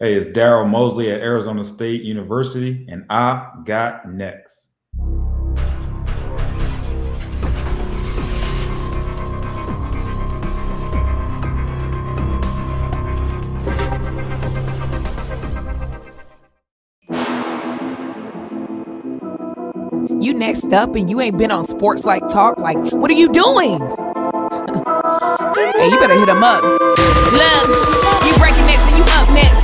Hey, it's Daryl Mosley at Arizona State University, and I got next. You next up and you ain't been on Sports Life Talk. Like, what are you doing? hey, you better hit him up. Look, you breaking next and you up next.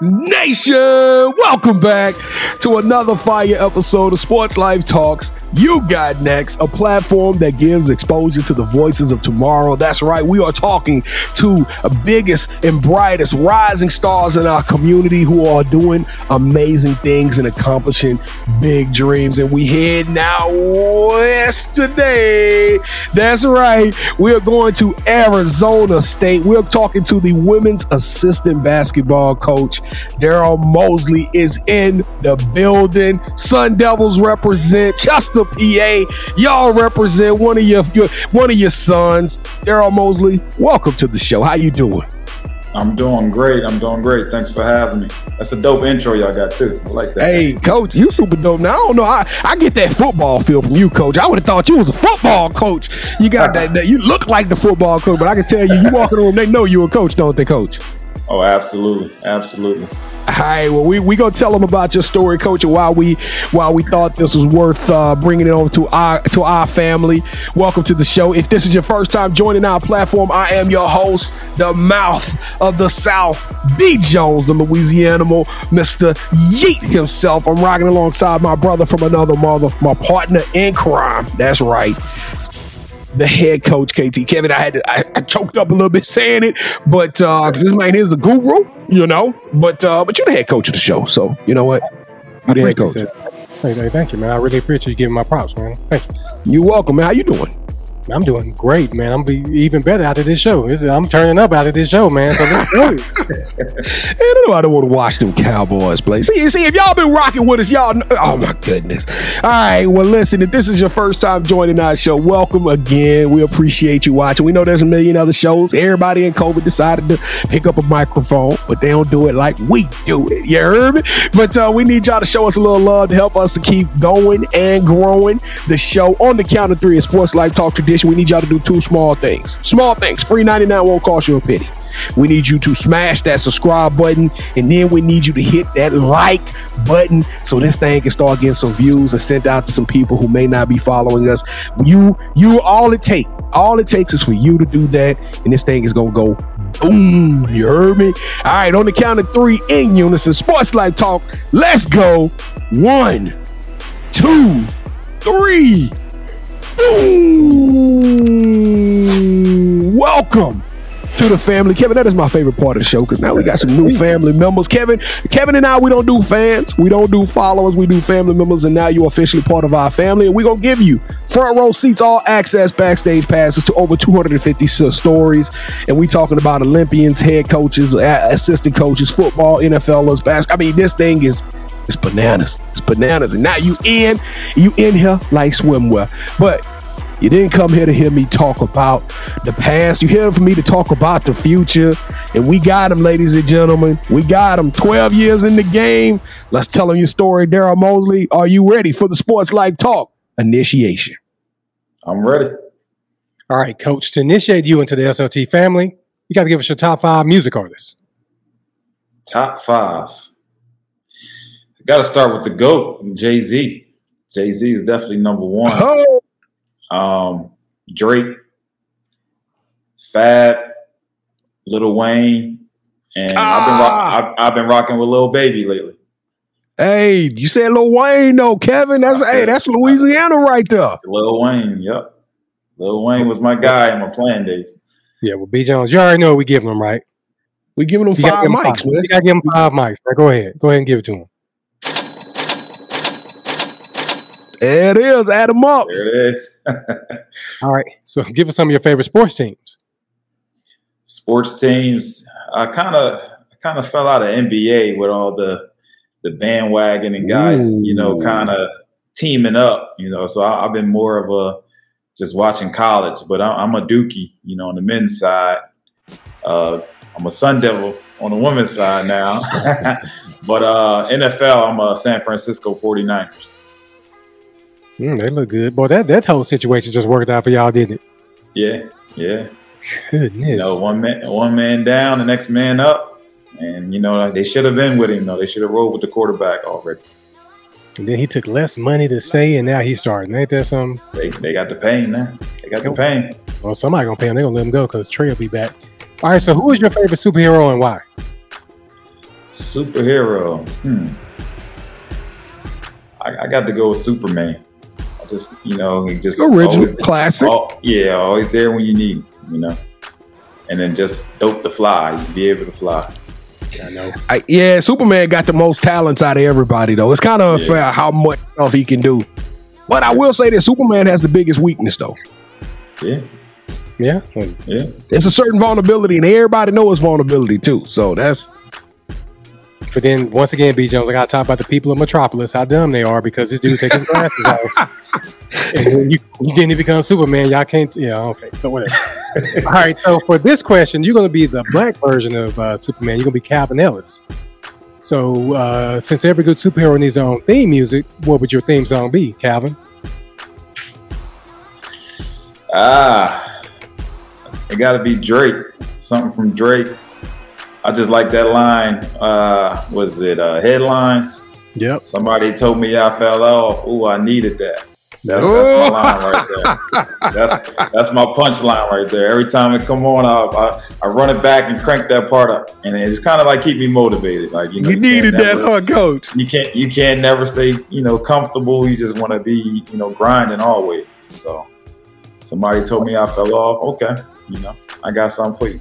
Nation. Welcome back to another fire episode of Sports Life Talks. You got next, a platform that gives exposure to the voices of tomorrow. That's right, we are talking to the biggest and brightest rising stars in our community who are doing amazing things and accomplishing big dreams. And we head now west today. That's right, we are going to Arizona State. We're talking to the women's assistant basketball coach. Daryl Mosley is in the building. Sun Devils represent Chester, PA. Y'all represent one of your, your one of your sons. Daryl Mosley, welcome to the show. How you doing? I'm doing great. I'm doing great. Thanks for having me. That's a dope intro y'all got too. I like that. Hey, coach, you super dope. Now I don't know. I, I get that football feel from you, coach. I would have thought you was a football coach. You got that, that. You look like the football coach, but I can tell you, you walking on, they know you a coach, don't they, coach? Oh, absolutely, absolutely. All right, well, we we gonna tell them about your story, coach, and why we why we thought this was worth uh, bringing it over to our to our family. Welcome to the show. If this is your first time joining our platform, I am your host, the mouth of the South, B Jones, the Louisiana, Mister Yeet himself. I'm rocking alongside my brother from another mother, my partner in crime. That's right the head coach KT Kevin. I had to, I, I choked up a little bit saying it, but uh, because this man is a guru, you know. But uh, but you're the head coach of the show, so you know what? You're the head coach. Hey, hey, thank you, man. I really appreciate you giving my props, man. Thank you. You're welcome, man. How you doing? I'm doing great, man. I'm be even better after this show. Is- I'm turning up after this show, man. So let's go. Hey, nobody want to watch them Cowboys play. See, see, if y'all been rocking with us, y'all. Know, oh my goodness. All right. Well, listen. If this is your first time joining our show, welcome again. We appreciate you watching. We know there's a million other shows. Everybody in COVID decided to pick up a microphone, but they don't do it like we do it. You heard me? But uh, we need y'all to show us a little love to help us to keep going and growing the show on the count of three. It's Sports Life Talk Tradition. We need y'all to do two small things. Small things. Free 99 won't cost you a penny. We need you to smash that subscribe button, and then we need you to hit that like button so this thing can start getting some views and sent out to some people who may not be following us. You, you, all it take, all it takes is for you to do that, and this thing is gonna go boom. You heard me? All right, on the count of three in unison, Sports Life Talk. Let's go. One, two, three. Welcome to the family. Kevin, that is my favorite part of the show because now we got some new family members. Kevin, Kevin and I, we don't do fans, we don't do followers, we do family members, and now you're officially part of our family. And we're gonna give you front row seats, all access, backstage passes to over 250 uh, stories. And we talking about Olympians, head coaches, assistant coaches, football, NFLers, basketball. I mean, this thing is it's bananas. It's bananas. And now you in, you in here like swimwear. But you didn't come here to hear me talk about the past. You here for me to talk about the future. And we got him, ladies and gentlemen. We got him. 12 years in the game. Let's tell him your story. Daryl Mosley, are you ready for the Sports Life Talk initiation? I'm ready. All right, coach. To initiate you into the SLT family, you got to give us your top five music artists. Top five. Got to start with the goat, Jay Z. Jay Z is definitely number one. Oh, Um, Drake, Fab, Lil Wayne, and I've been rock, Ah. I've, I've been rocking with Lil Baby lately. Hey, you said Lil Wayne though, Kevin. That's I hey, that's Louisiana right there. Lil Wayne, yep. Lil Wayne was my guy in my playing days. Yeah, well, B Jones, you already know we giving them right. We giving them You five mics, five. man. You gotta give him five mics. Right, go ahead, go ahead and give it to him. There it is. Add them up. There it is. All right, so give us some of your favorite sports teams. Sports teams. I kind of kind of fell out of NBA with all the the bandwagon and guys, you know, kind of teaming up. You know, so I, I've been more of a just watching college, but I, I'm a Dookie. You know, on the men's side. Uh, I'm a Sun Devil on the women's side now. but uh, NFL, I'm a San Francisco 49ers. Mm, they look good, boy. That that whole situation just worked out for y'all, didn't it? Yeah, yeah. Goodness. You know, one man, one man down, the next man up, and you know they should have been with him. though. they should have rolled with the quarterback already. And then he took less money to stay, and now he's starting. Ain't that something? They they got the pain now. They got the pain. Well, somebody gonna pay him. They gonna let him go because Trey will be back. All right. So, who is your favorite superhero and why? Superhero. Hmm. I, I got to go with Superman. I just you know he just Original, always- classic. al- yeah, always there when you need. him, You know, and then just dope to fly. Be able to fly. I know. I, yeah, Superman got the most talents out of everybody, though. It's kind of Yeah. unfair how much stuff he can do. But I will say that Superman has the biggest weakness, though. Yeah, Yeah. Yeah. It's a certain vulnerability, and everybody knows vulnerability too. So that's But then once again, B Jones, I gotta talk about the people of Metropolis, how dumb they are because this dude takes his glasses off. And then you, you didn't even become Superman. Y'all can't yeah, okay. So whatever. All right, so for this question, you're gonna be the black version of uh, Superman. You're gonna be Calvin Ellis. So uh, since every good superhero needs their own theme music, what would your theme song be, Calvin? Ah, it got to be Drake. Something from Drake. I just like that line. Uh, was it uh, headlines? Yep. Somebody told me I fell off. Ooh, I needed that. That's, that's my line right there. That's that's my punchline right there. Every time it come on, I, I I run it back and crank that part up, and it's kind of like keep me motivated. Like you, know, you can't needed that, never- huh, Coach? You can't you can't never stay you know comfortable. You just want to be you know grinding always. So somebody told me I fell off. Okay, you know I got something for you.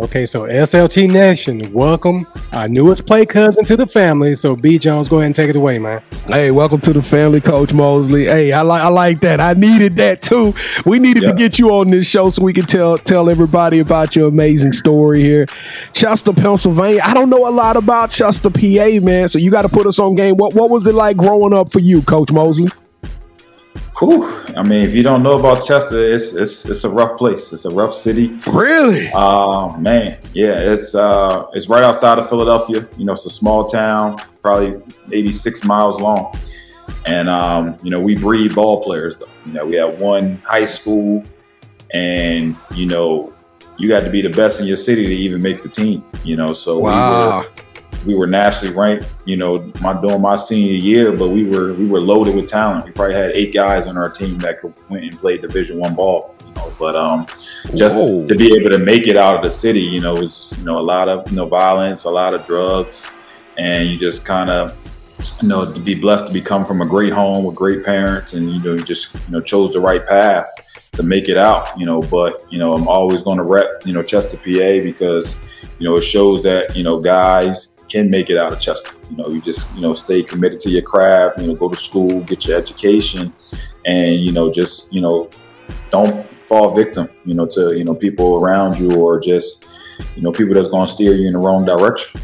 Okay, so SLT Nation, welcome our newest play cousin to the family. So B Jones, go ahead and take it away, man. Hey, welcome to the family, Coach Mosley. Hey, I like I like that. I needed that too. We needed to get you on this show so we can tell tell everybody about your amazing story here. Chester, Pennsylvania. I don't know a lot about Chester, PA, man. So you got to put us on game. What what was it like growing up for you, Coach Mosley? Whew. I mean, if you don't know about Chester, it's it's it's a rough place. It's a rough city. Really? Uh, man, yeah, it's uh, it's right outside of Philadelphia. You know, it's a small town, probably maybe six miles long, and um, you know, we breed ball players. Though. You know, we have one high school, and you know, you got to be the best in your city to even make the team. You know, so we Wow. were we were nationally ranked. You know, my during my senior year, but we were we were loaded with talent. We probably had eight guys on our team that could went and play Division One ball. You know, but um, just Whoa. to be able to make it out of the city, you know, was you know a lot of you know violence, a lot of drugs, and you just kind of you know to be blessed to become from a great home with great parents, and you know you just you know chose the right path to make it out. You know, but you know I'm always going to rep you know Chester, PA, because you know it shows that you know guys can make it out of Chester. You know, you just you know stay committed to your craft. You know, go to school, get your education, and you know just you know don't fall victim, you know, to you know people around you or just you know people that's going to steer you in the wrong direction.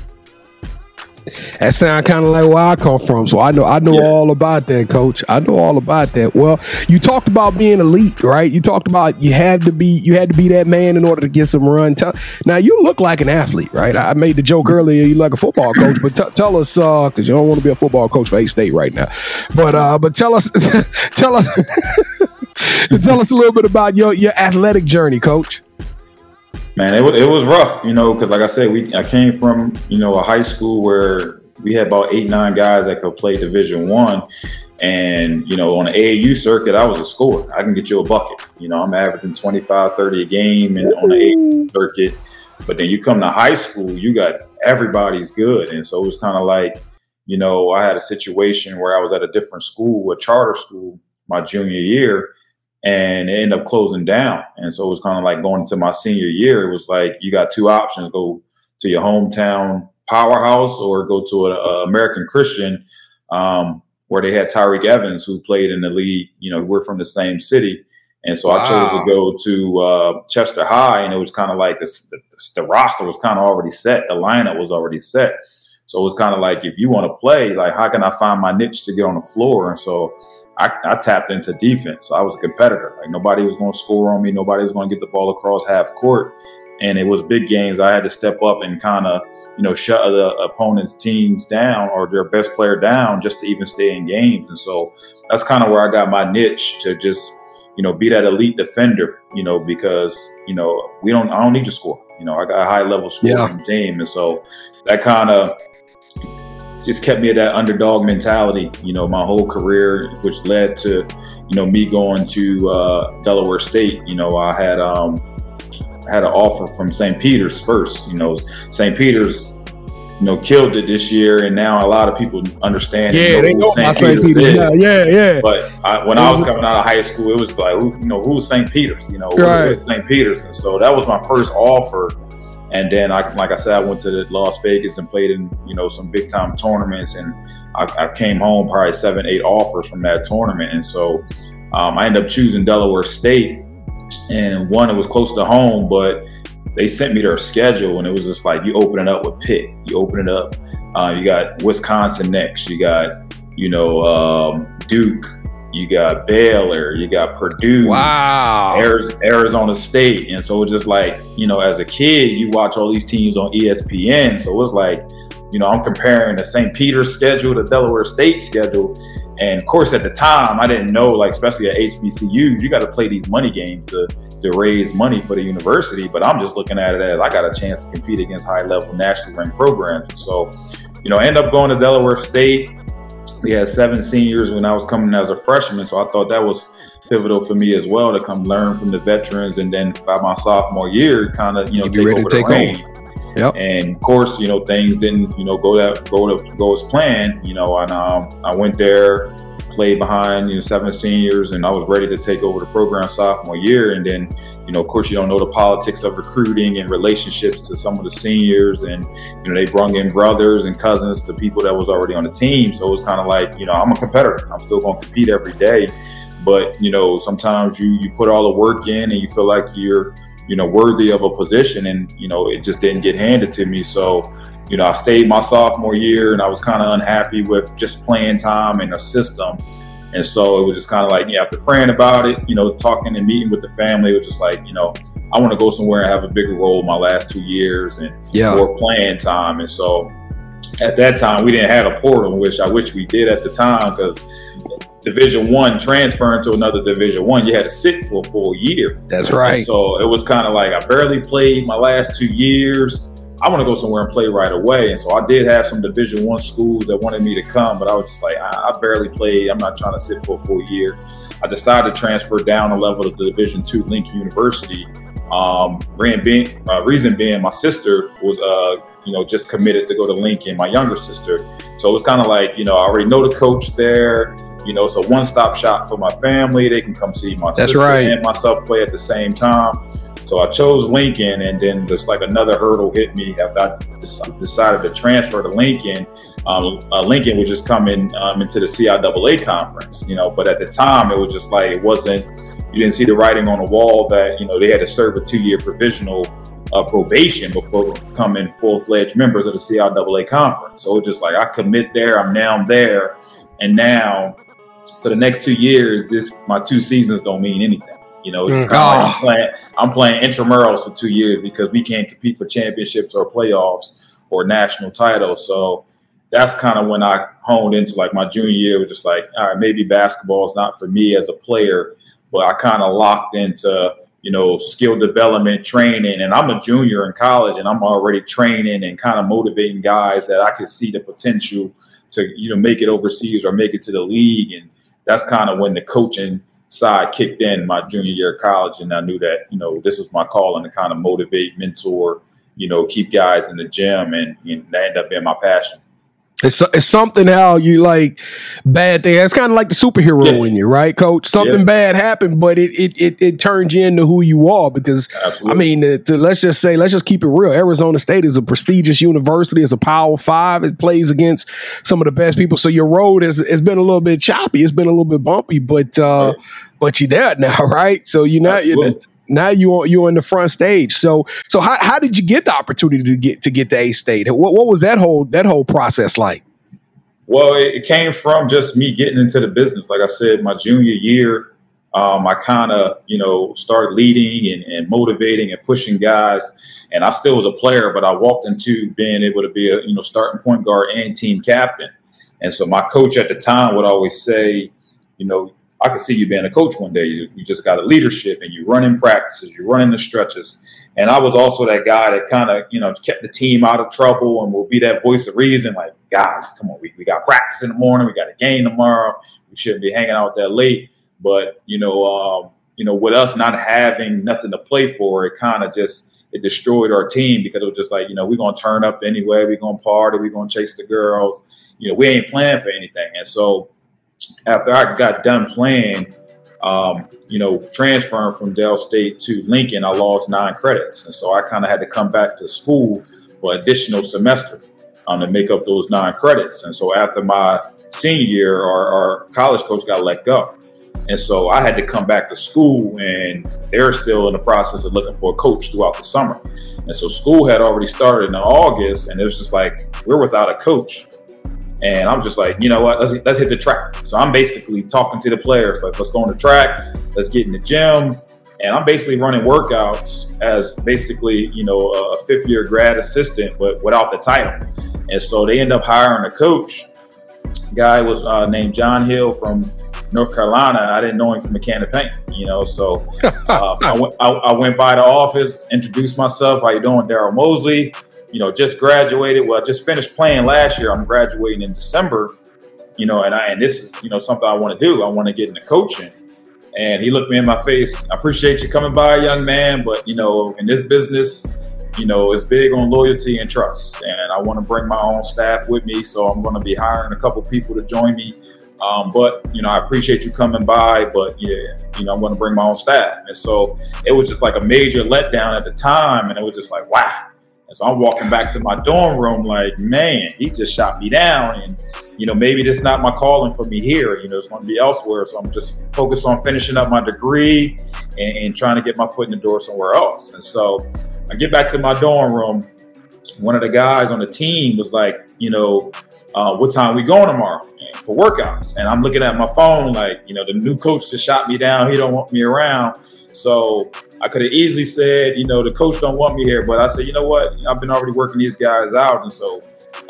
That sound kind of like where I come from. So I know I know Yeah. all about that, coach. I know all about that. Well, you talked about being elite, right? You talked about you had to be you had to be that man in order to get some run. Tell, now you look like an athlete, right? I made the joke earlier. You like a football coach, but t- tell us uh because you don't want to be a football coach for A State right now. But uh, but tell us tell us tell us a little bit about your your athletic journey, coach. Man, it, wa- it was rough, you know, because like I said, we I came from you know a high school where we had about eight nine guys that could play Division One, and you know on the AAU circuit, I was a scorer. I can get you a bucket. You know, I'm averaging 25, 30 a game, and on the AAU circuit. But then you come to high school, you got everybody's good, and so it was kind of like, you know, I had a situation where I was at a different school, a charter school, my junior year, and it ended up closing down. And so it was kind of like going into my senior year. It was like you got two options: go to your hometown powerhouse or go to an American Christian, um, where they had Tyreke Evans, who played in the league. You know, we're from the same city. And so wow. I chose to go to uh, Chester High, and it was kind of like this, the, the roster was kind of already set. The lineup was already set. So it was kind of like, if you want to play, like, how can I find my niche to get on the floor? And so I, I tapped into defense. So I was a competitor. Like nobody was going to score on me. Nobody was going to get the ball across half court. And it was big games. I had to step up and kind of, you know, shut the opponent's teams down or their best player down just to even stay in games. And so that's kind of where I got my niche to just, you know, be that elite defender, you know, because, you know, we don't, I don't need to score. You know, I got a high level scoring yeah. team. And so that kind of, just kept me at that underdog mentality, you know, my whole career, which led to, you know, me going to uh, Delaware State. You know, I had um, had an offer from St. Peter's first. You know, St. Peter's, you know, killed it this year, and now a lot of people understand. Yeah, they know St. Peter's, Peter's. Yeah, yeah, yeah. But I, when I was coming out of high school, it was like, you know, who's St. Peter's? You know, right. St. Peter's? And so that was my first offer and then, I, like I said, I went to Las Vegas and played in you know some big time tournaments, and I, I came home probably seven, eight offers from that tournament, and so um, I ended up choosing Delaware State, and one it was close to home, but they sent me their schedule, and it was just like you open it up with Pitt, you open it up, uh, you got Wisconsin next, you got you know um, Duke, you got Baylor, you got Purdue, wow, Arizona State, and so it's just like you know, as a kid, you watch all these teams on ESPN, so it was like, you know, I'm comparing the St. Peter's schedule to Delaware State schedule, and of course, at the time, I didn't know, like especially at HBCUs, you got to play these money games to to raise money for the university. But I'm just looking at it as I got a chance to compete against high level nationally ranked programs. So, you know, end up going to Delaware State we had seven seniors when I was coming as a freshman, so I thought that was pivotal for me as well to come learn from the veterans, and then by my sophomore year, kind of you know take over the take reign. Yep. And of course, you know things didn't you know go that go to go as planned. You know, and um, I went there played behind you know seven seniors, and I was ready to take over the program sophomore year. And then, you know, of course, you don't know the politics of recruiting and relationships to some of the seniors, and you know they brought in brothers and cousins to people that was already on the team. So it was kind of like, you know, I'm a competitor. I'm still going to compete every day, but you know, sometimes you you put all the work in and you feel like you're you know worthy of a position, and you know it just didn't get handed to me. So you know, I stayed my sophomore year and I was kind of unhappy with just playing time and a system. And so it was just kind of like, yeah, after praying about it, you know, talking and meeting with the family, it was just like, you know, I want to go somewhere and have a bigger role my last two years and yeah. more playing time. And so at that time, we didn't have a portal, which I wish we did at the time because Division One transferring to another Division One, you had to sit for a full year. That's right. And so it was kind of like I barely played my last two years I want to go somewhere and play right away. And so I did have some Division One schools that wanted me to come, but I was just like, I, I, barely played. I'm not trying to sit for a full year. I decided to transfer down a level to Division Two Lincoln University. Um, being, uh, reason being, my sister was, uh, you know, just committed to go to Lincoln. My younger sister, so it was kind of like, you know, I already know the coach there. You know, it's a one-stop shop for my family. They can come see my That's sister right. and myself play at the same time. So I chose Lincoln, and then just like another hurdle hit me. I decided to transfer to Lincoln, um, uh, Lincoln was just coming um, into the CIAA conference, you know. But at the time, it was just like it wasn't. You didn't see the writing on the wall that you know they had to serve a two-year provisional uh, probation before becoming full-fledged members of the CIAA conference. So it's just like I commit there. I'm now there, and now for the next two years, this my two seasons don't mean anything. You know, it's mm. kind of like I'm oh. playing, I'm playing intramurals for two years because we can't compete for championships or playoffs or national titles. So that's kind of when I honed into like my junior year. It was just like, all right, maybe basketball is not for me as a player, but I kind of locked into you know skill development training. And I'm a junior in college, and I'm already training and kind of motivating guys that I could see the potential to you know make it overseas or make it to the league. And that's kind of when the coaching side kicked in my junior year of college, and I knew that you know this was my calling to kind of motivate, mentor, you know, keep guys in the gym, and, and that ended up being my passion. It's, it's something how you like bad thing. It's kind of like the superhero yeah. in you, right, Coach? Something yeah. bad happened, but it, it it it turns you into who you are. Because Absolutely. I mean, to, to, let's just say, let's just keep it real. Arizona State is a prestigious university. It's a Power Five. It plays against some of the best people. So your road has has been a little bit choppy. It's been a little bit bumpy, but uh, but you're there now, right? So you're not. You're, now you are you on the front stage. So so how, how did you get the opportunity to get to get to A State? What what was that whole that whole process like? Well, it, came from just me getting into the business. Like I said, my junior year, um, I kind of you know started leading and, and, motivating and pushing guys. And I still was a player, but I walked into being able to be a you know starting point guard and team captain. And so my coach at the time would always say, you know, I could see you being a coach one day. You, you just got a leadership and you run in practices, you run in the stretches. And I was also that guy that kind of, you know, kept the team out of trouble and will be that voice of reason. Like, guys, come on, we, we got practice in the morning, we got a game tomorrow. We shouldn't be hanging out that late. But, you know, um, you know, with us not having nothing to play for, it kind of just it destroyed our team because it was just like, you know, we're gonna turn up anyway, we're gonna party, we're gonna chase the girls. You know, we ain't playing for anything. And so after I got done playing, um, you know, transferring from Del State to Lincoln, I lost nine credits, and so I kind of had to come back to school for additional semester um, to make up those nine credits. And so after my senior year, our, our college coach got let go. And so I had to come back to school, and they're still in the process of looking for a coach throughout the summer. And so school had already started in August, and it was just like, we're without a coach. And I'm just like, you know what? Let's let's hit the track. So I'm basically talking to the players like, let's go on the track, let's get in the gym, and I'm basically running workouts as basically, you know, a fifth year grad assistant, but without the title. And so they end up hiring a coach. Guy was uh, named John Hill from North Carolina. I didn't know him from a can of paint, you know. So uh, I, went, I, I, went by the office, introduced myself. How you doing, Daryl Mosley? You know, just graduated. Well, just finished playing last year. I'm graduating in December, you know, and I and this is you know something I want to do. I want to get into coaching. And he looked me in my face. I appreciate you coming by, young man, but you know, in this business, you know, it's big on loyalty and trust. And I want to bring my own staff with me, so I'm going to be hiring a couple people to join me. Um, but you know, I appreciate you coming by, but yeah, you know, I'm going to bring my own staff. And so it was just like a major letdown at the time, and it was just like, wow, so I'm walking back to my dorm room like, man, he just shot me down. And, you know, maybe this is not my calling for me here. You know, it's going to be elsewhere. So I'm just focused on finishing up my degree and, and trying to get my foot in the door somewhere else. And so I get back to my dorm room. One of the guys on the team was like, you know, uh, what time we going tomorrow for workouts? And I'm looking at my phone like, you know, the new coach just shot me down. He don't want me around. So I could have easily said, you know, the coach don't want me here, but I said, you know what? I've been already working these guys out, and so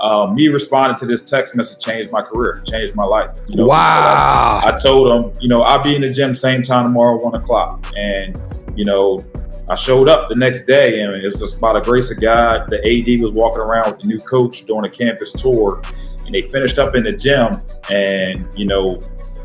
uh, me responding to this text message changed my career, changed my life. You know, wow! I, I, told them, you know, I'll be in the gym same time tomorrow, one o'clock, and you know, I showed up the next day, and it was just by the grace of God. The AD was walking around with the new coach doing a campus tour, and they finished up in the gym, and you know,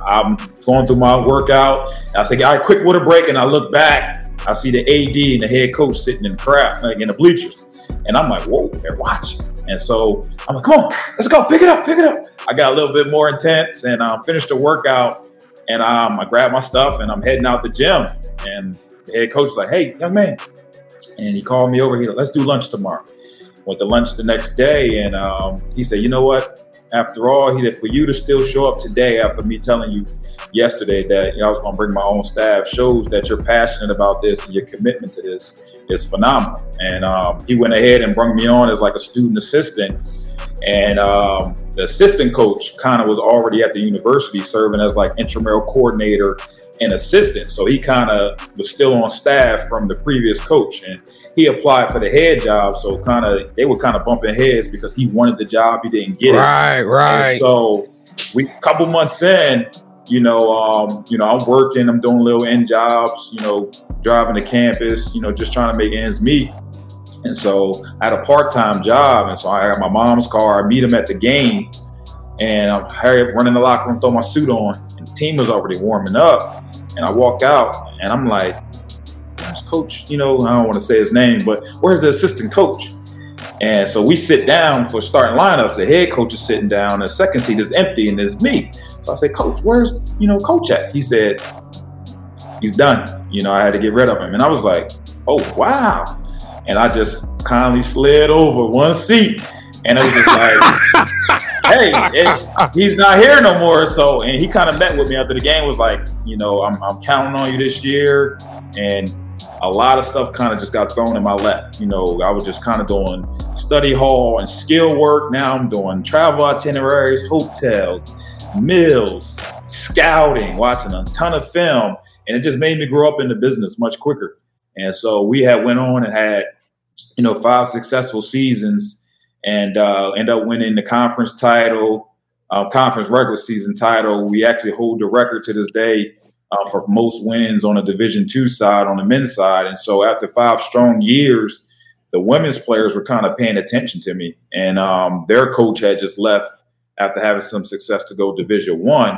I'm going through my workout. I say, all right, quick water break. And I look back, I see the AD and the head coach sitting in the crowd, like in the bleachers. And I'm like, whoa, they're watching. And so I'm like, come on, let's go, pick it up, pick it up. I got a little bit more intense and um, finished the workout. And um, I grabbed my stuff and I'm heading out the gym. And the head coach is like, hey, young man. And he called me over here, let's do lunch tomorrow. Went to lunch the next day and um, he said, you know what? After all, he for you to still show up today after me telling you yesterday that you know, I was going to bring my own staff shows that you're passionate about this and your commitment to this is phenomenal. And um, he went ahead and brought me on as like a student assistant. And um, the assistant coach kind of was already at the university serving as like intramural coordinator and assistant. So he kind of was still on staff from the previous coach. And he applied for the head job, so kind of they were kind of bumping heads because he wanted the job, he didn't get it. Right, right. So we couple months in, you know, um, you know, I'm working, I'm doing little end jobs, you know, driving to campus, you know, just trying to make ends meet. And so I had a part-time job, and so I got my mom's car. I meet him at the game, and I'm hurry up, running the locker room, throw my suit on, and the team was already warming up. And I walk out, and I'm like, coach, you know, I don't want to say his name, but where's the assistant coach? And so we sit down for starting lineups. The head coach is sitting down, the second seat is empty, and it's me. So I said, Coach, where's you know Coach at? He said, He's done. You know, I had to get rid of him. And I was like, Oh wow. And I just kindly slid over one seat. And it was just like, hey, it, he's not here no more. So, and he kind of met with me after the game, was like, you know, I'm, I'm counting on you this year. And a lot of stuff kind of just got thrown in my lap. You know, I was just kind of doing study hall and skill work. Now I'm doing travel itineraries, hotels, meals, scouting, watching a ton of film. And it just made me grow up in the business much quicker. And so we had went on and had, you know, five successful seasons and uh, end up winning the conference title, uh, conference regular season title. We actually hold the record to this day uh, for most wins on a Division two side on the men's side. And so after five strong years, the women's players were kind of paying attention to me, and um, their coach had just left after having some success to go Division one.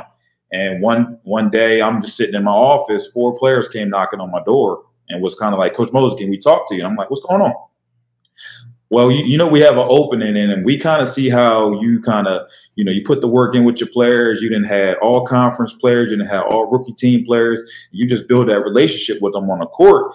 And one one day, I'm just sitting in my office. Four players came knocking on my door and was kind of like, Coach Moses, can we talk to you? And I'm like, what's going on? Well, you, you know, we have an opening in, and we kind of see how you kind of, you know, you put the work in with your players. You didn't have all conference players, you didn't have all rookie team players. You just build that relationship with them on the court.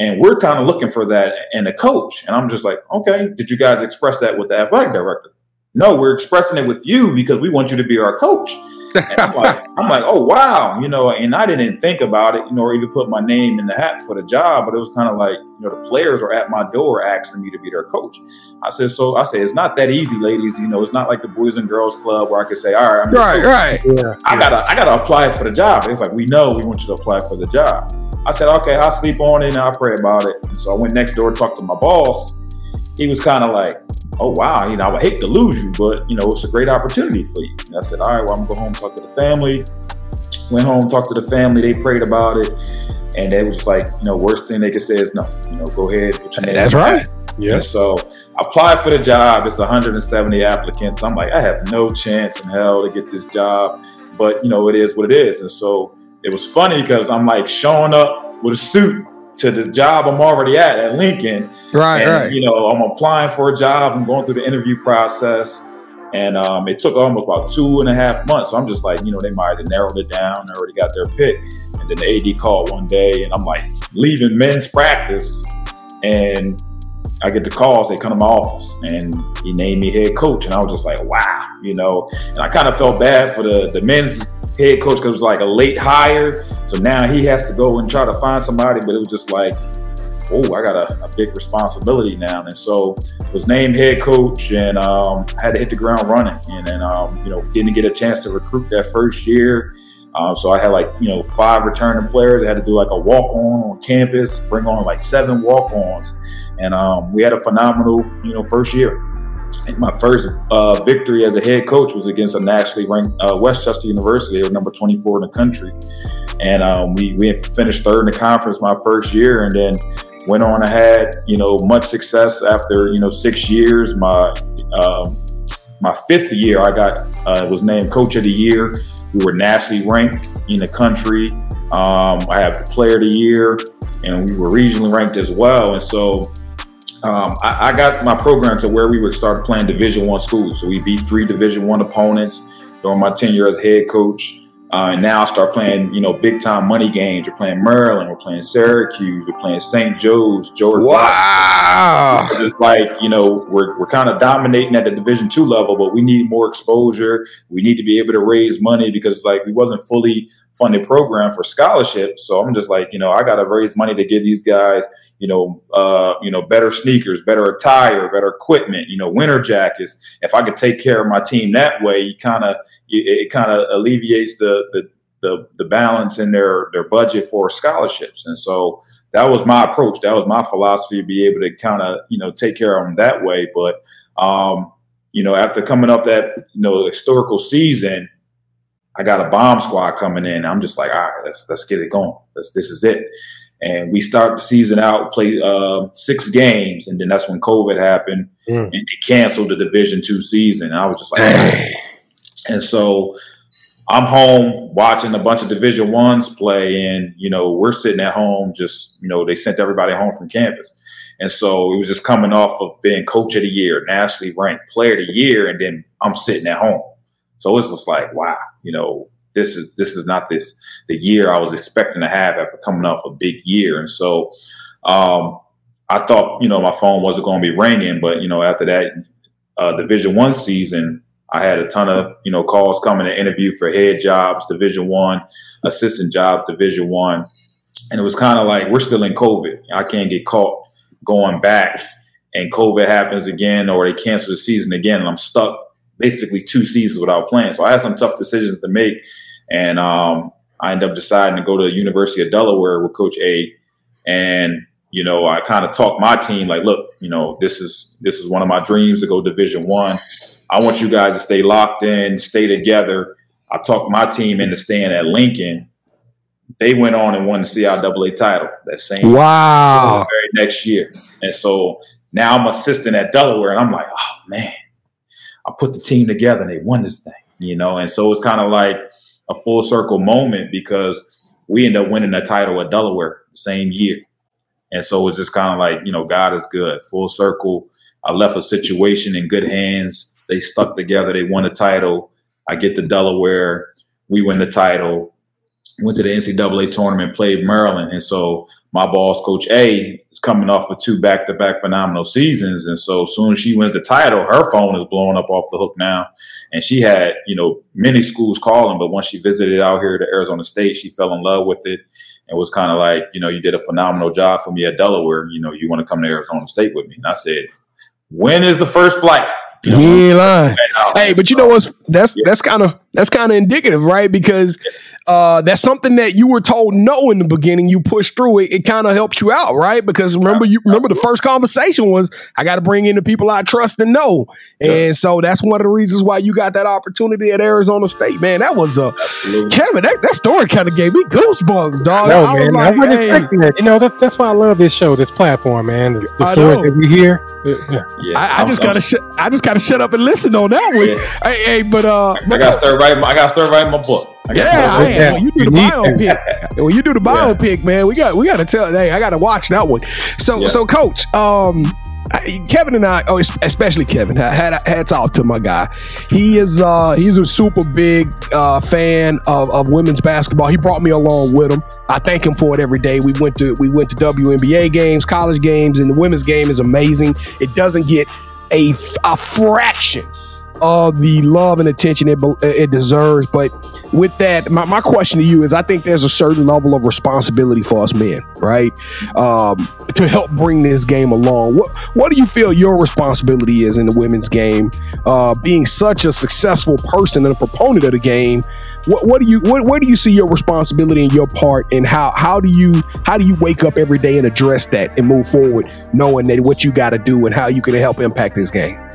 And we're kind of looking for that in a coach. And I'm just like, okay, did you guys express that with the athletic director? No, we're expressing it with you because we want you to be our coach. And I'm like, I'm like, oh wow, you know, and I didn't think about it, you know, or even put my name in the hat for the job, but it was kind of like, you know, the players are at my door asking me to be their coach. I said, so I said, it's not that easy, ladies. You know, it's not like the Boys and Girls Club where I could say, all right, I'm right, coach. right. Yeah. I gotta, I gotta apply for the job. It's like we know we want you to apply for the job. I said, okay, I'll sleep on it and I'll pray about it. And so I went next door to talk to my boss. He was kind of like, oh wow, you know, I would hate to lose you, but you know, it's a great opportunity for you. And I said, all right, well, I'm gonna go home, talk to the family. Went home, talked to the family. They prayed about it, and they was just like, you know, worst thing they could say is no. You know, go ahead, put your name. That's right. Yeah. And so I applied for the job. It's 170 applicants. I'm like, I have no chance in hell to get this job, but you know, it is what it is. And so it was funny because I'm like showing up with a suit to the job I'm already at at Lincoln. Right, and, right. You know, I'm applying for a job. I'm going through the interview process. And um, it took almost about two and a half months. So I'm just like, you know, they might have narrowed it down, they already got their pick. And then the AD called one day, and I'm like leaving men's practice, and I get the calls. They come to my office, and he named me head coach, and I was just like, wow, you know. And I kind of felt bad for the the men's head coach because it was like a late hire. So now he has to go and try to find somebody, but it was just like, oh, I got a, a big responsibility now. And so was named head coach and um, had to hit the ground running. And then, um, you know, didn't get a chance to recruit that first year. Um, so I had like, you know, five returning players. I had to do like a walk on on campus, bring on like seven walk ons. And um, we had a phenomenal, you know, first year. My first uh, victory as a head coach was against a nationally ranked uh, West Chester University, number 24 in the country. And um, we, we finished third in the conference my first year. And then went on and had you know much success after you know six years my um, my fifth year i got uh, was named coach of the year we were nationally ranked in the country um, i have player of the year and we were regionally ranked as well and so um, I, I, got my program to where we would start playing division one schools so we beat three division one opponents during my tenure as head coach uh, and now I start playing, you know, big time money games. We're playing Maryland, we're playing Syracuse, we're playing St. Joe's, George. Wow! It's like you know, we're we're kind of dominating at the Division two level, but we need more exposure. We need to be able to raise money because like we wasn't fully funded program for scholarships. So I'm just like, you know, I got to raise money to give these guys, you know, uh, you know, better sneakers, better attire, better equipment, you know, winter jackets. If I could take care of my team that way, you kind of it kind of alleviates the, the the the balance in their their budget for scholarships. And so that was my approach. That was my philosophy to be able to kind of you know take care of them that way. But um, you know, after coming off that you know historical season, I got a bomb squad coming in. I'm just like, all right, let's let's get it going. Let's, this is it. And we start the season out, play uh, six games, and then that's when COVID happened, Mm. and they canceled the Division two season. And I was just like, right. and so I'm home watching a bunch of Division Ones play, and you know we're sitting at home. Just you know, they sent everybody home from campus, and so it was just coming off of being Coach of the Year, nationally ranked Player of the Year, and then I'm sitting at home. So it's just like, wow, you know, this is this is not this the year I was expecting to have after coming off a big year, and so um, I thought you know my phone wasn't going to be ringing, but you know after that uh, Division One season I had a ton of you know calls coming to interview for head jobs, Division One, assistant jobs, Division One, and it was kind of like we're still in COVID. I can't get caught going back, and COVID happens again, or they cancel the season again, and I'm stuck basically two seasons without playing. So I had some tough decisions to make, and um, I ended up deciding to go to the University of Delaware with Coach A, and you know I kind of talked my team like, look, you know this is this is one of my dreams to go Division One. I want you guys to stay locked in, stay together. I talked my team into staying at Lincoln. They went on and won the CIAA title that same wow very next year. And so now I'm assistant at Delaware, and I'm like, oh man, I put the team together and they won this thing, you know. And so it's kind of like a full circle moment because we end up winning the title at Delaware the same year. And so it's just kind of like, you know, God is good. Full circle. I left a situation in good hands. They stuck together. They won the title. I get to Delaware. We win the title. Went to the NCAA tournament, played Maryland. And so my boss, Coach A, is coming off of two back to back phenomenal seasons. And so as soon as she wins the title, her phone is blowing up off the hook now. And she had, you know, many schools calling, but once she visited out here to Arizona State, she fell in love with it and was kind of like, you know, you did a phenomenal job for me at Delaware. You know, you want to come to Arizona State with me. And I said, when is the first flight? You know, he ain't lying. Hey, but you know what's that's yeah. that's kind of that's kind of indicative, right? Because uh, that's something that you were told no in the beginning. You pushed through it. It kind of helped you out, right? Because remember, you remember the first conversation was, "I got to bring in the people I trust and know," yeah. and so that's one of the reasons why you got that opportunity at Arizona State. Man, that was a uh, Kevin. That, that story kind of gave me goosebumps, dog. No, I man, like, I wasn't hey. expecting that. You know, that, that's why I love this show, this platform, man. It's the stories that we hear. Yeah, yeah I, I just gotta, sh- I just gotta shut up and listen on that one. Hey, hey, but uh, I gotta start writing. I gotta start writing my book. Yeah, I am. When you do the biopic, when you do the biopic, man, we got we got to tell. Hey, I got to watch that one. So, yeah. so, coach, um, Kevin and I, oh, especially Kevin, had hats off to my guy. He is uh, he's a super big uh, fan of, of women's basketball. He brought me along with him. I thank him for it every day. We went to we went to WNBA games, college games, and the women's game is amazing. It doesn't get a, a fraction all the love and attention it, it deserves. But with that, my, my question to you is I think there's a certain level of responsibility for us men, right? Um, to help bring this game along. What what do you feel your responsibility is in the women's game? Uh, being such a successful person and a proponent of the game, what, what do you what, where do you see your responsibility and your part and how how do you how do you wake up every day and address that and move forward knowing that what you got to do and how you can help impact this game?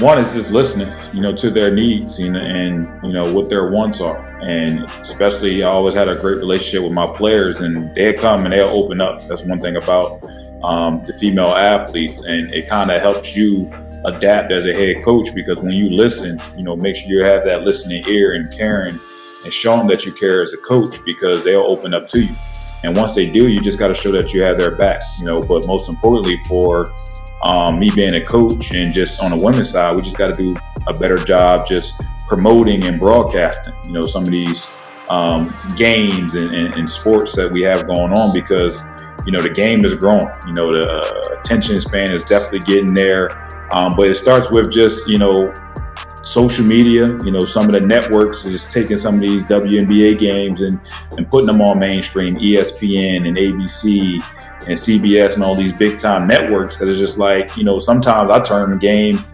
One is just listening, you know, to their needs and, and you know what their wants are, and especially I always had a great relationship with my players, and they come and they'll open up. That's one thing about um, the female athletes, and it kind of helps you adapt as a head coach because when you listen, you know, make sure you have that listening ear and caring, and show them that you care as a coach because they'll open up to you. And once they do, you just got to show that you have their back, you know. But most importantly, for um, me being a coach and just on the women's side, we just got to do a better job just promoting and broadcasting, you know, some of these um, games and, and, and, sports that we have going on because, you know, the game is growing. You know, the uh, attention span is definitely getting there. Um, but it starts with just, you know, social media, you know, some of the networks is taking some of these WNBA games and, and putting them on mainstream, ESPN and ABC and CBS and all these big time networks because it's just like, you know, sometimes I turn the game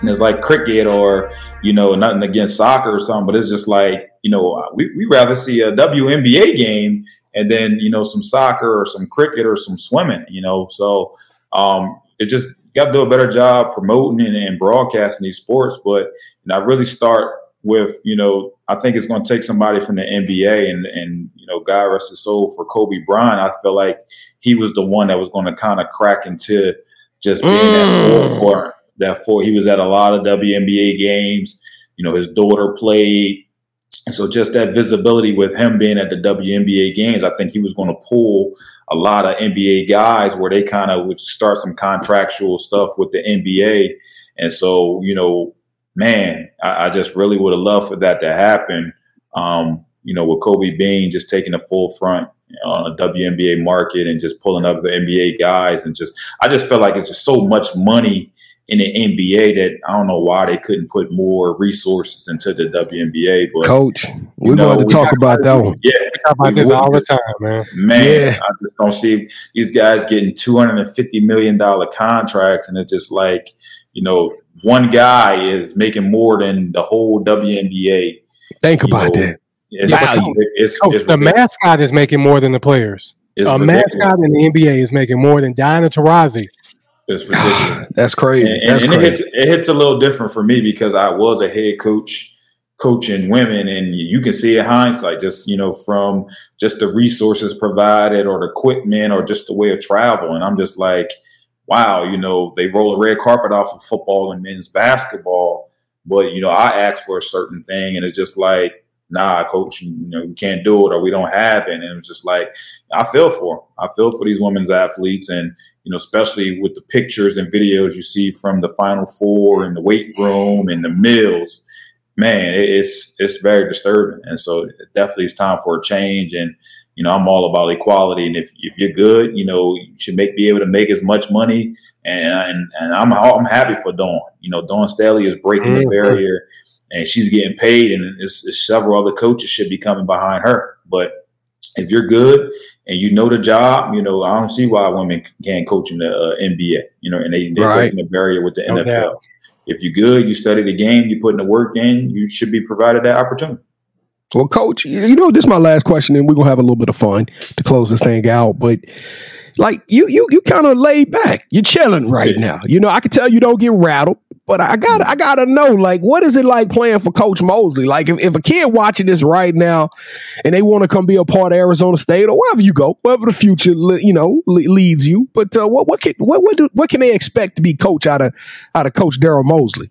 and it's like cricket or, you know, nothing against soccer or something, but it's just like, you know, we, we rather see a WNBA game and then, you know, some soccer or some cricket or some swimming, you know. So um, it just got to do a better job promoting and, and broadcasting these sports. But you know, I really start with, you know, I think it's going to take somebody from the NBA and, and, you know, God rest his soul for Kobe Bryant. I feel like he was the one that was going to kind of crack into just being mm. that four for that four. He was at a lot of WNBA games. You know, his daughter played. And so just that visibility with him being at the WNBA games, I think he was going to pull a lot of NBA guys where they kind of would start some contractual stuff with the NBA. And so, you know, man, I, I just really would have loved for that to happen. Um, you know, with Kobe Bean just taking the full front on a WNBA market and just pulling up the NBA guys and just I just felt like it's just so much money in the NBA that I don't know why they couldn't put more resources into the WNBA. But coach, we're know, going to talk about that one. Yeah, we talk about this all the time, man. Man, yeah. I just don't see these guys getting two hundred and fifty million dollar contracts, and it's just like you know, one guy is making more than the whole WNBA. Think about know, that. It's, it's, oh, it's, the mascot is making more than the players. a ridiculous. mascot in the NBA is making more than Diana Taurasi. It's ridiculous. That's crazy. And, That's and crazy. It, hits, it hits a little different for me because I was a head coach coaching women and you can see in hindsight just you know from just the resources provided or the equipment or just the way of travel and i'm just like wow you know they roll a red carpet off of football and men's basketball but you know i asked for a certain thing and it's just like nah, coach, you know, we can't do it or we don't have it. And it was just like, I feel for them. I feel for these women's athletes. And, you know, especially with the pictures and videos you see from the final four and the weight room and the mills, man, it's, it's very disturbing. And so it definitely it's time for a change. And, you know, I'm all about equality. And if, if you're good, you know, you should make, be able to make as much money. And, and, and I'm, I'm happy for Dawn. You know, Dawn Staley is breaking mm-hmm. the barrier and she's getting paid, and it's, it's several other coaches should be coming behind her. But if you're good and you know the job, you know I don't see why women can't coach in the uh, NBA. You know, and they they're right. the barrier with the no NFL. Doubt. If you're good, you study the game, you put in the work in, you should be provided that opportunity. Well, coach, you know, this is my last question, and we're gonna have a little bit of fun to close this thing out. But like you, you, you kind of laid back. You're chilling right yeah. now. You know, I can tell you don't get rattled. But I got I gotta know, like, what is it like playing for Coach Mosley? Like, if, if a kid watching this right now and they want to come be a part of Arizona State or wherever you go, wherever the future you know leads you, but uh, what what can what what, do, what can they expect to be coach out of out of Coach Daryl Mosley?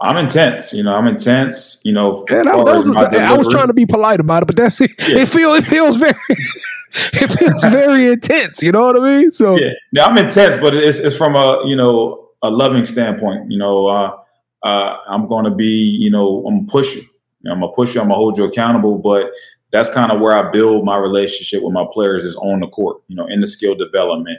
I'm intense, you know. I'm intense, you know. Yeah, that, that was, I was trying to be polite about it, but that's it. Yeah. It feels it feels very it feels very intense. You know what I mean? So yeah, now I'm intense, but it's it's from a you know a loving standpoint. You know, uh, uh, I'm going to be, you know, I'm pushing. I'm gonna push you. I'm gonna hold you accountable. But that's kind of where I build my relationship with my players is on the court. You know, in the skill development,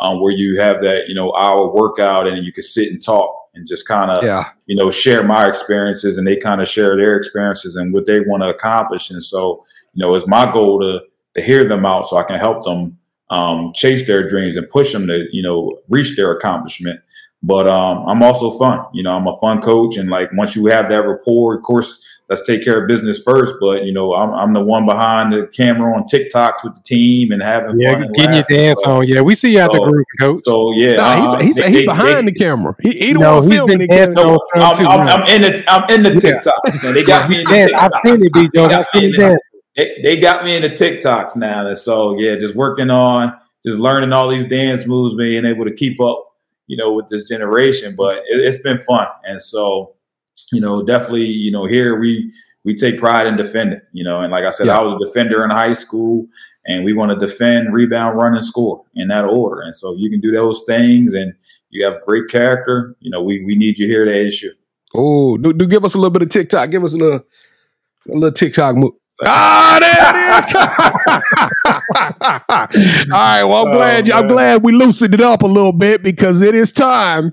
um, where you have that, you know, hour workout and you can sit and talk and just kind of, yeah. you know, share my experiences and they kind of share their experiences and what they want to accomplish. And so, you know, it's my goal to to hear them out so I can help them um, chase their dreams and push them to, you know, reach their accomplishment. But um, I'm also fun. You know, I'm a fun coach, and like once you have that rapport, of course, let's take care of business first. But you know, I'm, I'm the one behind the camera on TikToks with the team and having yeah, fun. getting your dance so, on. Yeah, we see you at so, the group, coach. So yeah, nah, uh, he's, he's, they, he's behind they, the camera. He, he don't no, want to film it. No, I'm, I'm, I'm, in the I'm in the TikToks. Yeah. They got me in the TikToks. I've seen it, B. Jones. I've seen it. They, they got me into TikToks now, and so yeah, just working on just learning all these dance moves, being able to keep up you know, with this generation. But it, has been fun, and so you know, definitely, you know, here we we take pride in defending. You know, and like I said, yeah. I was a defender in high school, and we want to defend, rebound, run, and score in that order. And so, if you can do those things, and you have great character, you know, we we need you here to issue. Oh, do, do give us a little bit of TikTok. Give us a little a little TikTok move. Ah, there it is. All right. Well, I'm oh, glad. Man. I'm glad we loosened it up a little bit because it is time.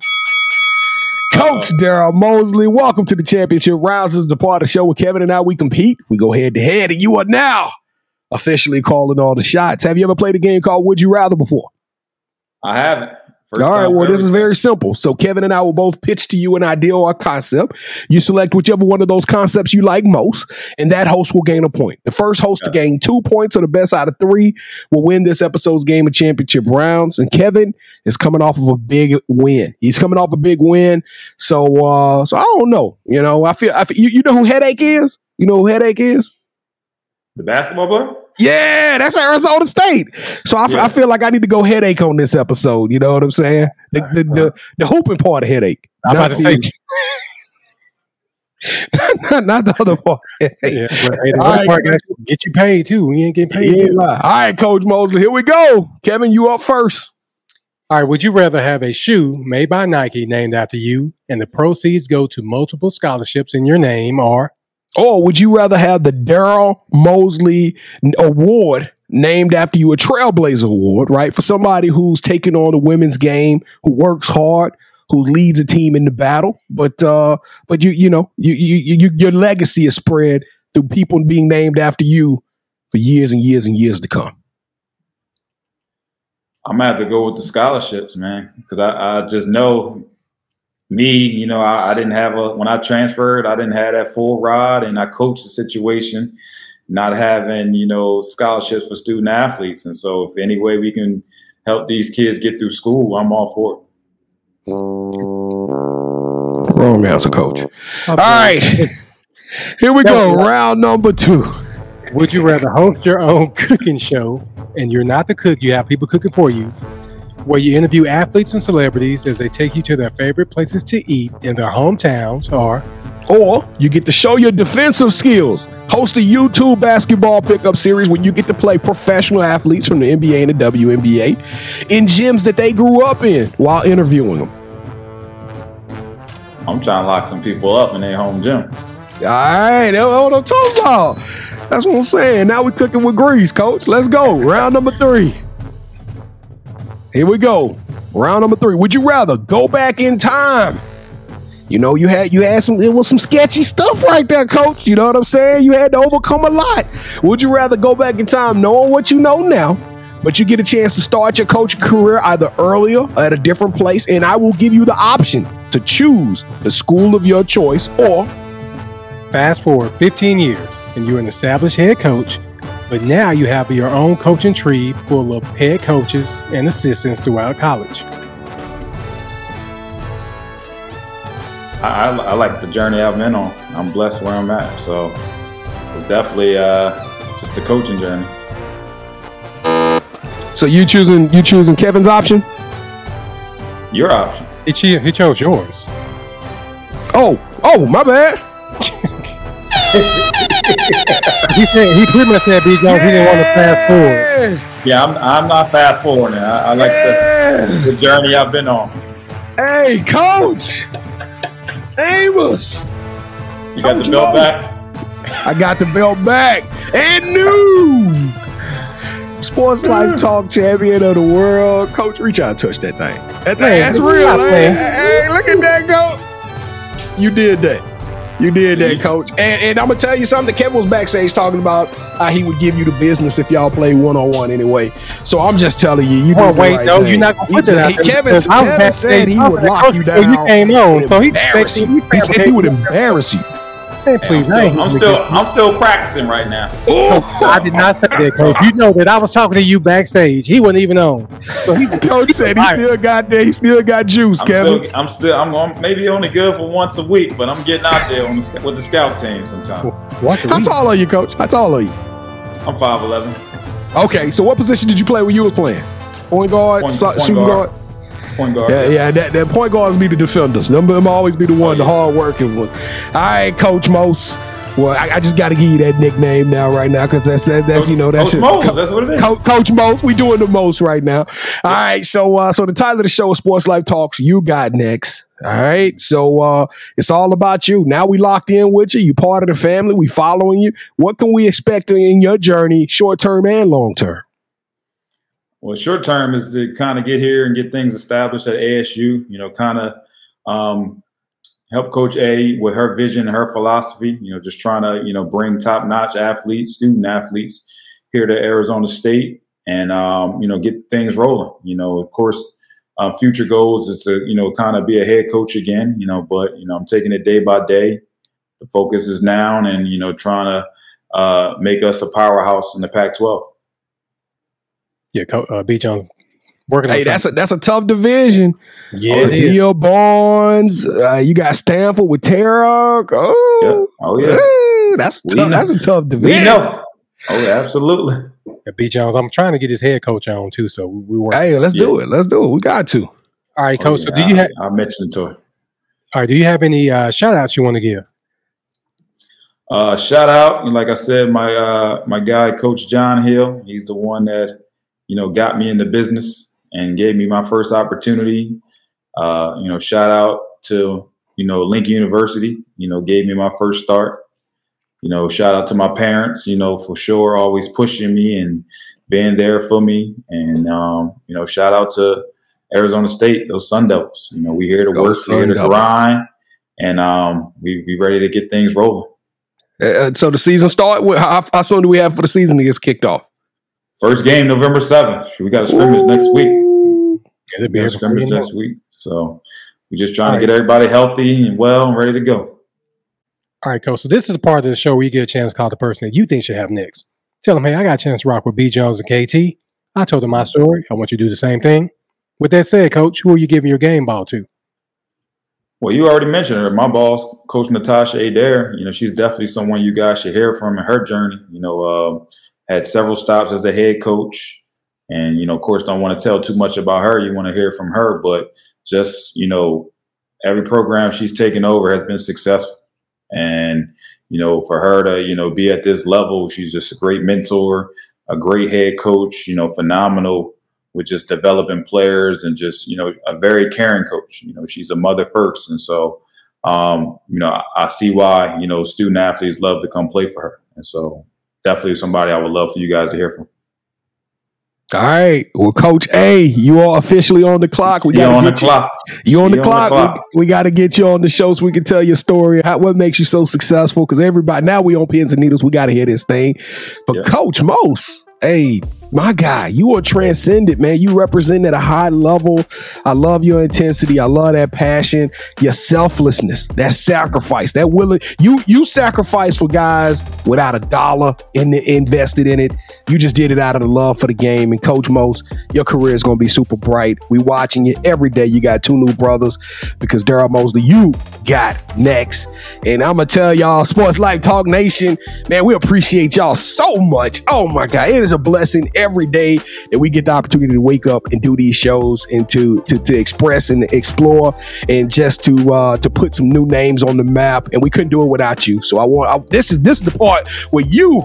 Coach uh Daryl Mosley, welcome to the championship rounds. This is the part of the show where Kevin and I we compete. We go head to head, and you are now officially calling all the shots. Have you ever played a game called Would You Rather before? I haven't. First All right. Well, this is very simple. So Kevin and I will both pitch to you an idea or a concept. You select whichever one of those concepts you like most, and that host will gain a point. The first host yeah. to gain two points or the best out of three will win this episode's game of championship rounds. And Kevin is coming off of a big win. He's coming off a big win. So, uh, so I don't know. You know, I feel, I feel you, you know who headache is? You know who headache is? The basketball player? Yeah, that's Arizona State. So I, yeah. I, feel like I need to go headache on this episode. You know what I'm saying? The the, the, the hooping part of headache. I'm about to say. not, not the other part. Yeah, but hey, the right. part got- get you paid too. We ain't getting paid. Lie. All right, Coach Mosley, here we go. Kevin, you up first. All right, would you rather have a shoe made by Nike named after you and the proceeds go to multiple scholarships in your name or Or would you rather have the Daryl Mosley Award named after you, a Trailblazer Award, right? For somebody who's taking on the women's game, who works hard, who leads a team in the battle, but uh, but you you know you, you, you your legacy is spread through people being named after you for years and years and years to come. I'm gonna have to go with the scholarships, man, because I, I just know me. You know, I, I didn't have a when I transferred, I didn't have that full ride, and I coached the situation, not having you know scholarships for student athletes, and so if any way we can help these kids get through school, I'm all for it. Wrong answer, Coach. All right, here we go. Round number two. would you rather host your own cooking show and you're not the cook, you have people cooking for you, where you interview athletes and celebrities as they take you to their favorite places to eat in their hometowns or Or you get to show your defensive skills. Host a YouTube basketball pickup series where you get to play professional athletes from the NBA and the WNBA in gyms that they grew up in while interviewing them. I'm trying to lock some people up in their home gym. All right, that's what I'm talking about. That's what I'm saying. Now we're cooking with grease, coach. Let's go. Round number three. Here we go. Round number three. Would you rather go back in time? You know, you had you had some it was some sketchy stuff right there, coach. You know what I'm saying? You had to overcome a lot. Would you rather go back in time knowing what you know now, but you get a chance to start your coaching career either earlier or at a different place, and I will give you the option to choose the school of your choice or fast forward 15 years and you're an established head coach, but now you have your own coaching tree full of head coaches and assistants throughout college. I, I, I like the journey I've been on. I'm blessed where I'm at, so it's definitely uh, just a coaching journey. So you choosing you choosing Kevin's option? Your option. He, che- he chose yours. Oh, oh, my bad. He said he pretty much said B Jones he didn't want to fast forward. Yeah, I'm, I'm not fast forwarding. I, I like the, the journey I've been on. Hey, coach. Amos. You got Coach the belt Mo. back? I got the belt back. And new Sports Life Talk Champion of the World. Coach, reach out and touch that thing. That thing, Hey, that's real. Hey, hey, hey, look at that, go. You did that. You did that, coach. And, and I'm to tell you something. Kevin was backstage talking about how he would give you the business if y'all play one on one anyway. So I'm just telling you, you Oh did wait, right no, thing. you're not gonna He put said- that out there Kevin, Kevin said he would lock you down. you came on, so he He said he would embarrass you. Hey, I'm please, I ain't still, I'm still, I'm still practicing right now. I did not say that, coach. You know that I was talking to you backstage. He wasn't even on. So he Coach said he still got there. He still got juice, I'm Kevin. still, I'm still, I'm on, maybe only good for once a week, but I'm getting out there on the, with the scout team sometimes. Once How tall are you, Coach? How tall are you? I'm 5'11", Okay, so what position did you play when you was playing? Point guard, Point- so- point shooting guard. guard. Point guard. Yeah, yeah. That, that point guards be the defenders. Them, them always be the one, the hard working ones. All right, Coach Most. Well, I, I just got to give you that nickname now, right now, because that's that, that's you know that's Coach Moses, that's what it is. Co- Coach Most, we doing the most right now. All right, so uh, so the title of the show is Sports Life Talks. You got next. All right, so uh, it's all about you. Now we locked in with you. You part of the family. We following you. What can we expect in your journey, short term and long term? Well, short term is to kind of get here and get things established at ASU. You know, kind of um, help Coach A with her vision and her philosophy. You know, just trying to you know bring top notch athletes, student athletes here to Arizona State, and um, you know get things rolling. You know, of course, uh, future goals is to you know kind of be a head coach again. You know, but you know I'm taking it day by day. The focus is now, and you know trying to uh, make us a powerhouse in the Pac-12. Yeah, Co- uh, B Jones working. Hey, on that's a that's a tough division. yeah, Oh. Adia Barnes. Uh, you got Stanford with Tara. Oh, Yeah. Oh yeah. Ooh, that's We tough. know. That's a tough division. We division. know. Oh, yeah, absolutely. Yeah, B Jones. I'm trying to get his head coach on too, so we, we work. Hey, let's do it. Let's do it. We got to. All right, Oh, coach. So yeah, do you have? I mentioned it to her. All right, do you have any uh, shout outs you want to give? Uh, shout out, and like I said, my uh, my guy, Coach John Hill. He's the one that you know got me into business and gave me my first opportunity. Uh, you know, shout out to you know Lincoln University. You know, gave me my first start. You know, shout out to my parents. You know, for sure, always pushing me and being there for me. And um, you know, shout out to Arizona State, those Sun Devils. You know, we here to Go work, we here to grind, and um, we we ready to get things rolling. Uh, uh so the season start. How, how, soon do we have for the season to get kicked off? First game November seventh. We got a scrimmage Ooh. next week. Yeah, will be a scrimmage next week. So we're just trying All to get everybody healthy and well and ready to go. All right, coach. So this is the part of the show where you get a chance to call the person that you think should have next. Tell them, hey, I got a chance to rock with B Jones and KT. I told them my story. I want you to do the same thing. With that said, coach, who are you giving your game ball to? Well, you already mentioned her. My boss, Coach Natasha Adair, you know, she's definitely someone you guys should hear from in her journey. You know, uh, had several stops as a head coach. And, you know, of course, don't want to tell too much about her. You want to hear from her. But just, you know, every program she's taken over has been successful. And, you know, for her to, you know, be at this level, she's just a great mentor, a great head coach, you know, phenomenal with just developing players and just, you know, a very caring coach. You know, she's a mother first. And so, um, you know, I, I see why, you know, student athletes love to come play for her. And so definitely somebody I would love for you guys to hear from. All right. Well, Coach A, you are officially on the clock. We got on the you, clock. You on, the, on clock. the clock. We, we got to get you on the show so we can tell your story. How, what makes you so successful? Because everybody now we on pins and needles. We got to hear this thing. But yeah. Coach Mose, hey, my guy, you are transcendent, man. You represent at a high level. I love your intensity. I love that passion, your selflessness, that sacrifice, that willing. You you sacrifice for guys without a dollar in the, invested in it. You just did it out of the love for the game. And Coach Mose, your career is going to be super bright. We watching you every day. You got two new brothers because Daryl Mosley, you got next. And I'm gonna tell y'all, Sports Life Talk Nation, man, we appreciate y'all so much. Oh my God, it is a blessing every day that we get the opportunity to wake up and do these shows and to to, to express and explore and just to uh, to put some new names on the map. And we couldn't do it without you. So I want I, this is this is the part where you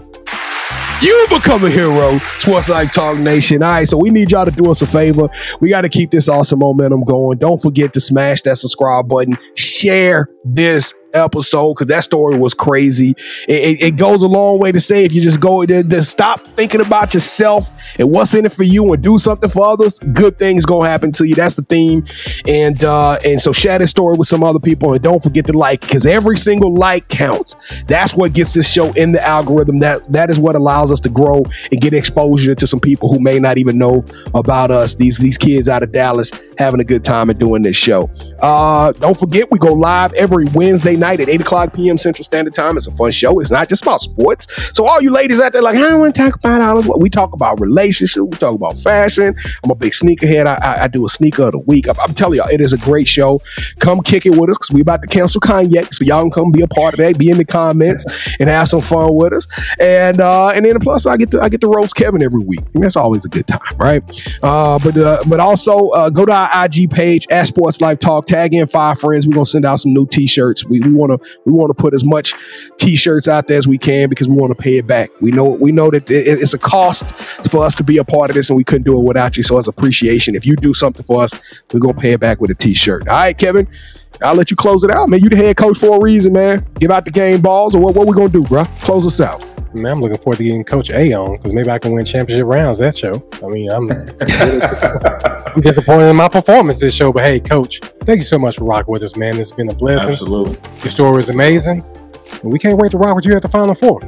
you become a hero, Sports Life Talk Nation. All right, so we need y'all to do us a favor. We got to keep this awesome momentum going. Don't forget to smash that subscribe button, share this episode because that story was crazy. It, it, it, goes a long way to say if you just go to, to stop thinking about yourself and what's in it for you and do something for others, good things gonna happen to you. That's the theme. And uh, and so share this story with some other people and don't forget to like because every single like counts. That's what gets this show in the algorithm. That that is what allows us to grow and get exposure to some people who may not even know about us. These these kids out of Dallas having a good time and doing this show. Uh, don't forget we go live every Wednesday night at 8 o'clock p.m. Central Standard Time. It's a fun show. It's not just about sports. So all you ladies out there like, I don't want to talk about all of what we talk about relationships. We talk about fashion. I'm a big sneakerhead. I, I, I do a sneaker of the week. I'm, I'm, telling y'all, it is a great show. Come kick it with us because we about to cancel Kanye. So y'all can come be a part of that. Be in the comments and have some fun with us. And uh, and then plus I get to I get to roast Kevin every week. And that's always a good time, right? Uh, but uh, but also uh, go to our IG page at Sports Life Talk. Tag in five friends. We're gonna send out some new T-shirts. We, we want to we want to put as much T-shirts out there as we can because we want to pay it back. We know we know that it, it's a cost for us to be a part of this, and we couldn't do it without you. So as appreciation, if you do something for us, we're gonna pay it back with a T-shirt. All right, Kevin. I'll let you close it out, man. You the head coach for a reason, man. Give out the game balls, or what? What we gonna do, bro? Close us out. Man, I'm looking forward to getting Coach A on because maybe I can win championship rounds that show. I mean, I'm, I'm disappointed in my performance this show, but hey, Coach, thank you so much for rocking with us, man. It's been a blessing. Absolutely. Your story is amazing, and we can't wait to rock with you at the Final Four.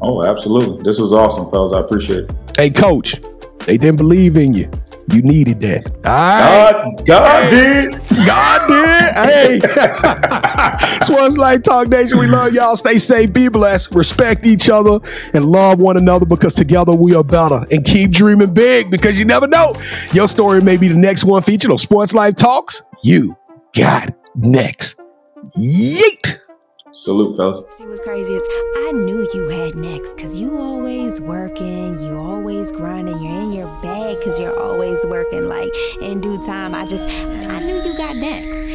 Oh, absolutely. This was awesome, fellas. I appreciate it. Hey, Coach, they didn't believe in you. You needed that. All right. God, God hey. did. God did. Hey. Sports Life Talk Nation. We love y'all. Stay safe. Be blessed. Respect each other and love one another because together we are better. And keep dreaming big because you never know. Your story may be the next one featured on Sports Life Talks. You got next. Yeet. Salute, fellas. See what's crazy is I knew you had next because you always working, you always grinding, you're in your bag because you're always working. Like in due time, I just I knew you got next.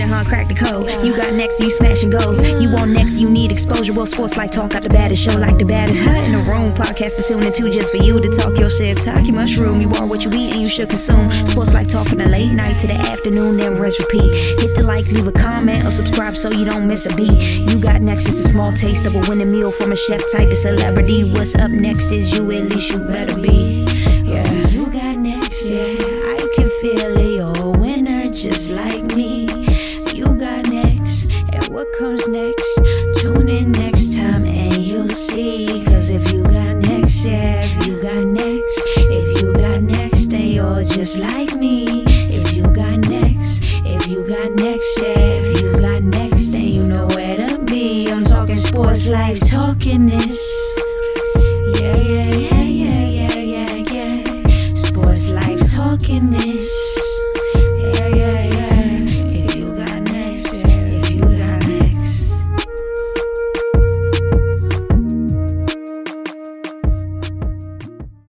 It, huh? Crack the code. You got next, you smashing goals. You want next, you need exposure. Well, sports life talk out the baddest show, like the baddest hut in the room. Podcast to tune into just for you to talk your shit. Talk your mushroom. You are what you eat and you should consume. Sports life talk from the late night to the afternoon, then rest repeat. Hit the like, leave a comment, or subscribe so you don't miss a beat. You got next, it's a small taste of a winning meal from a chef type of celebrity. What's up next is you, at least you better be. Yeah, comes next? Tune in next time and you'll see. Cause if you got next, yeah, if you got next, if you got next, then you're just like me. If you got next, if you got next, yeah, if you got next, then you know where to be. I'm talking sports life, talking this.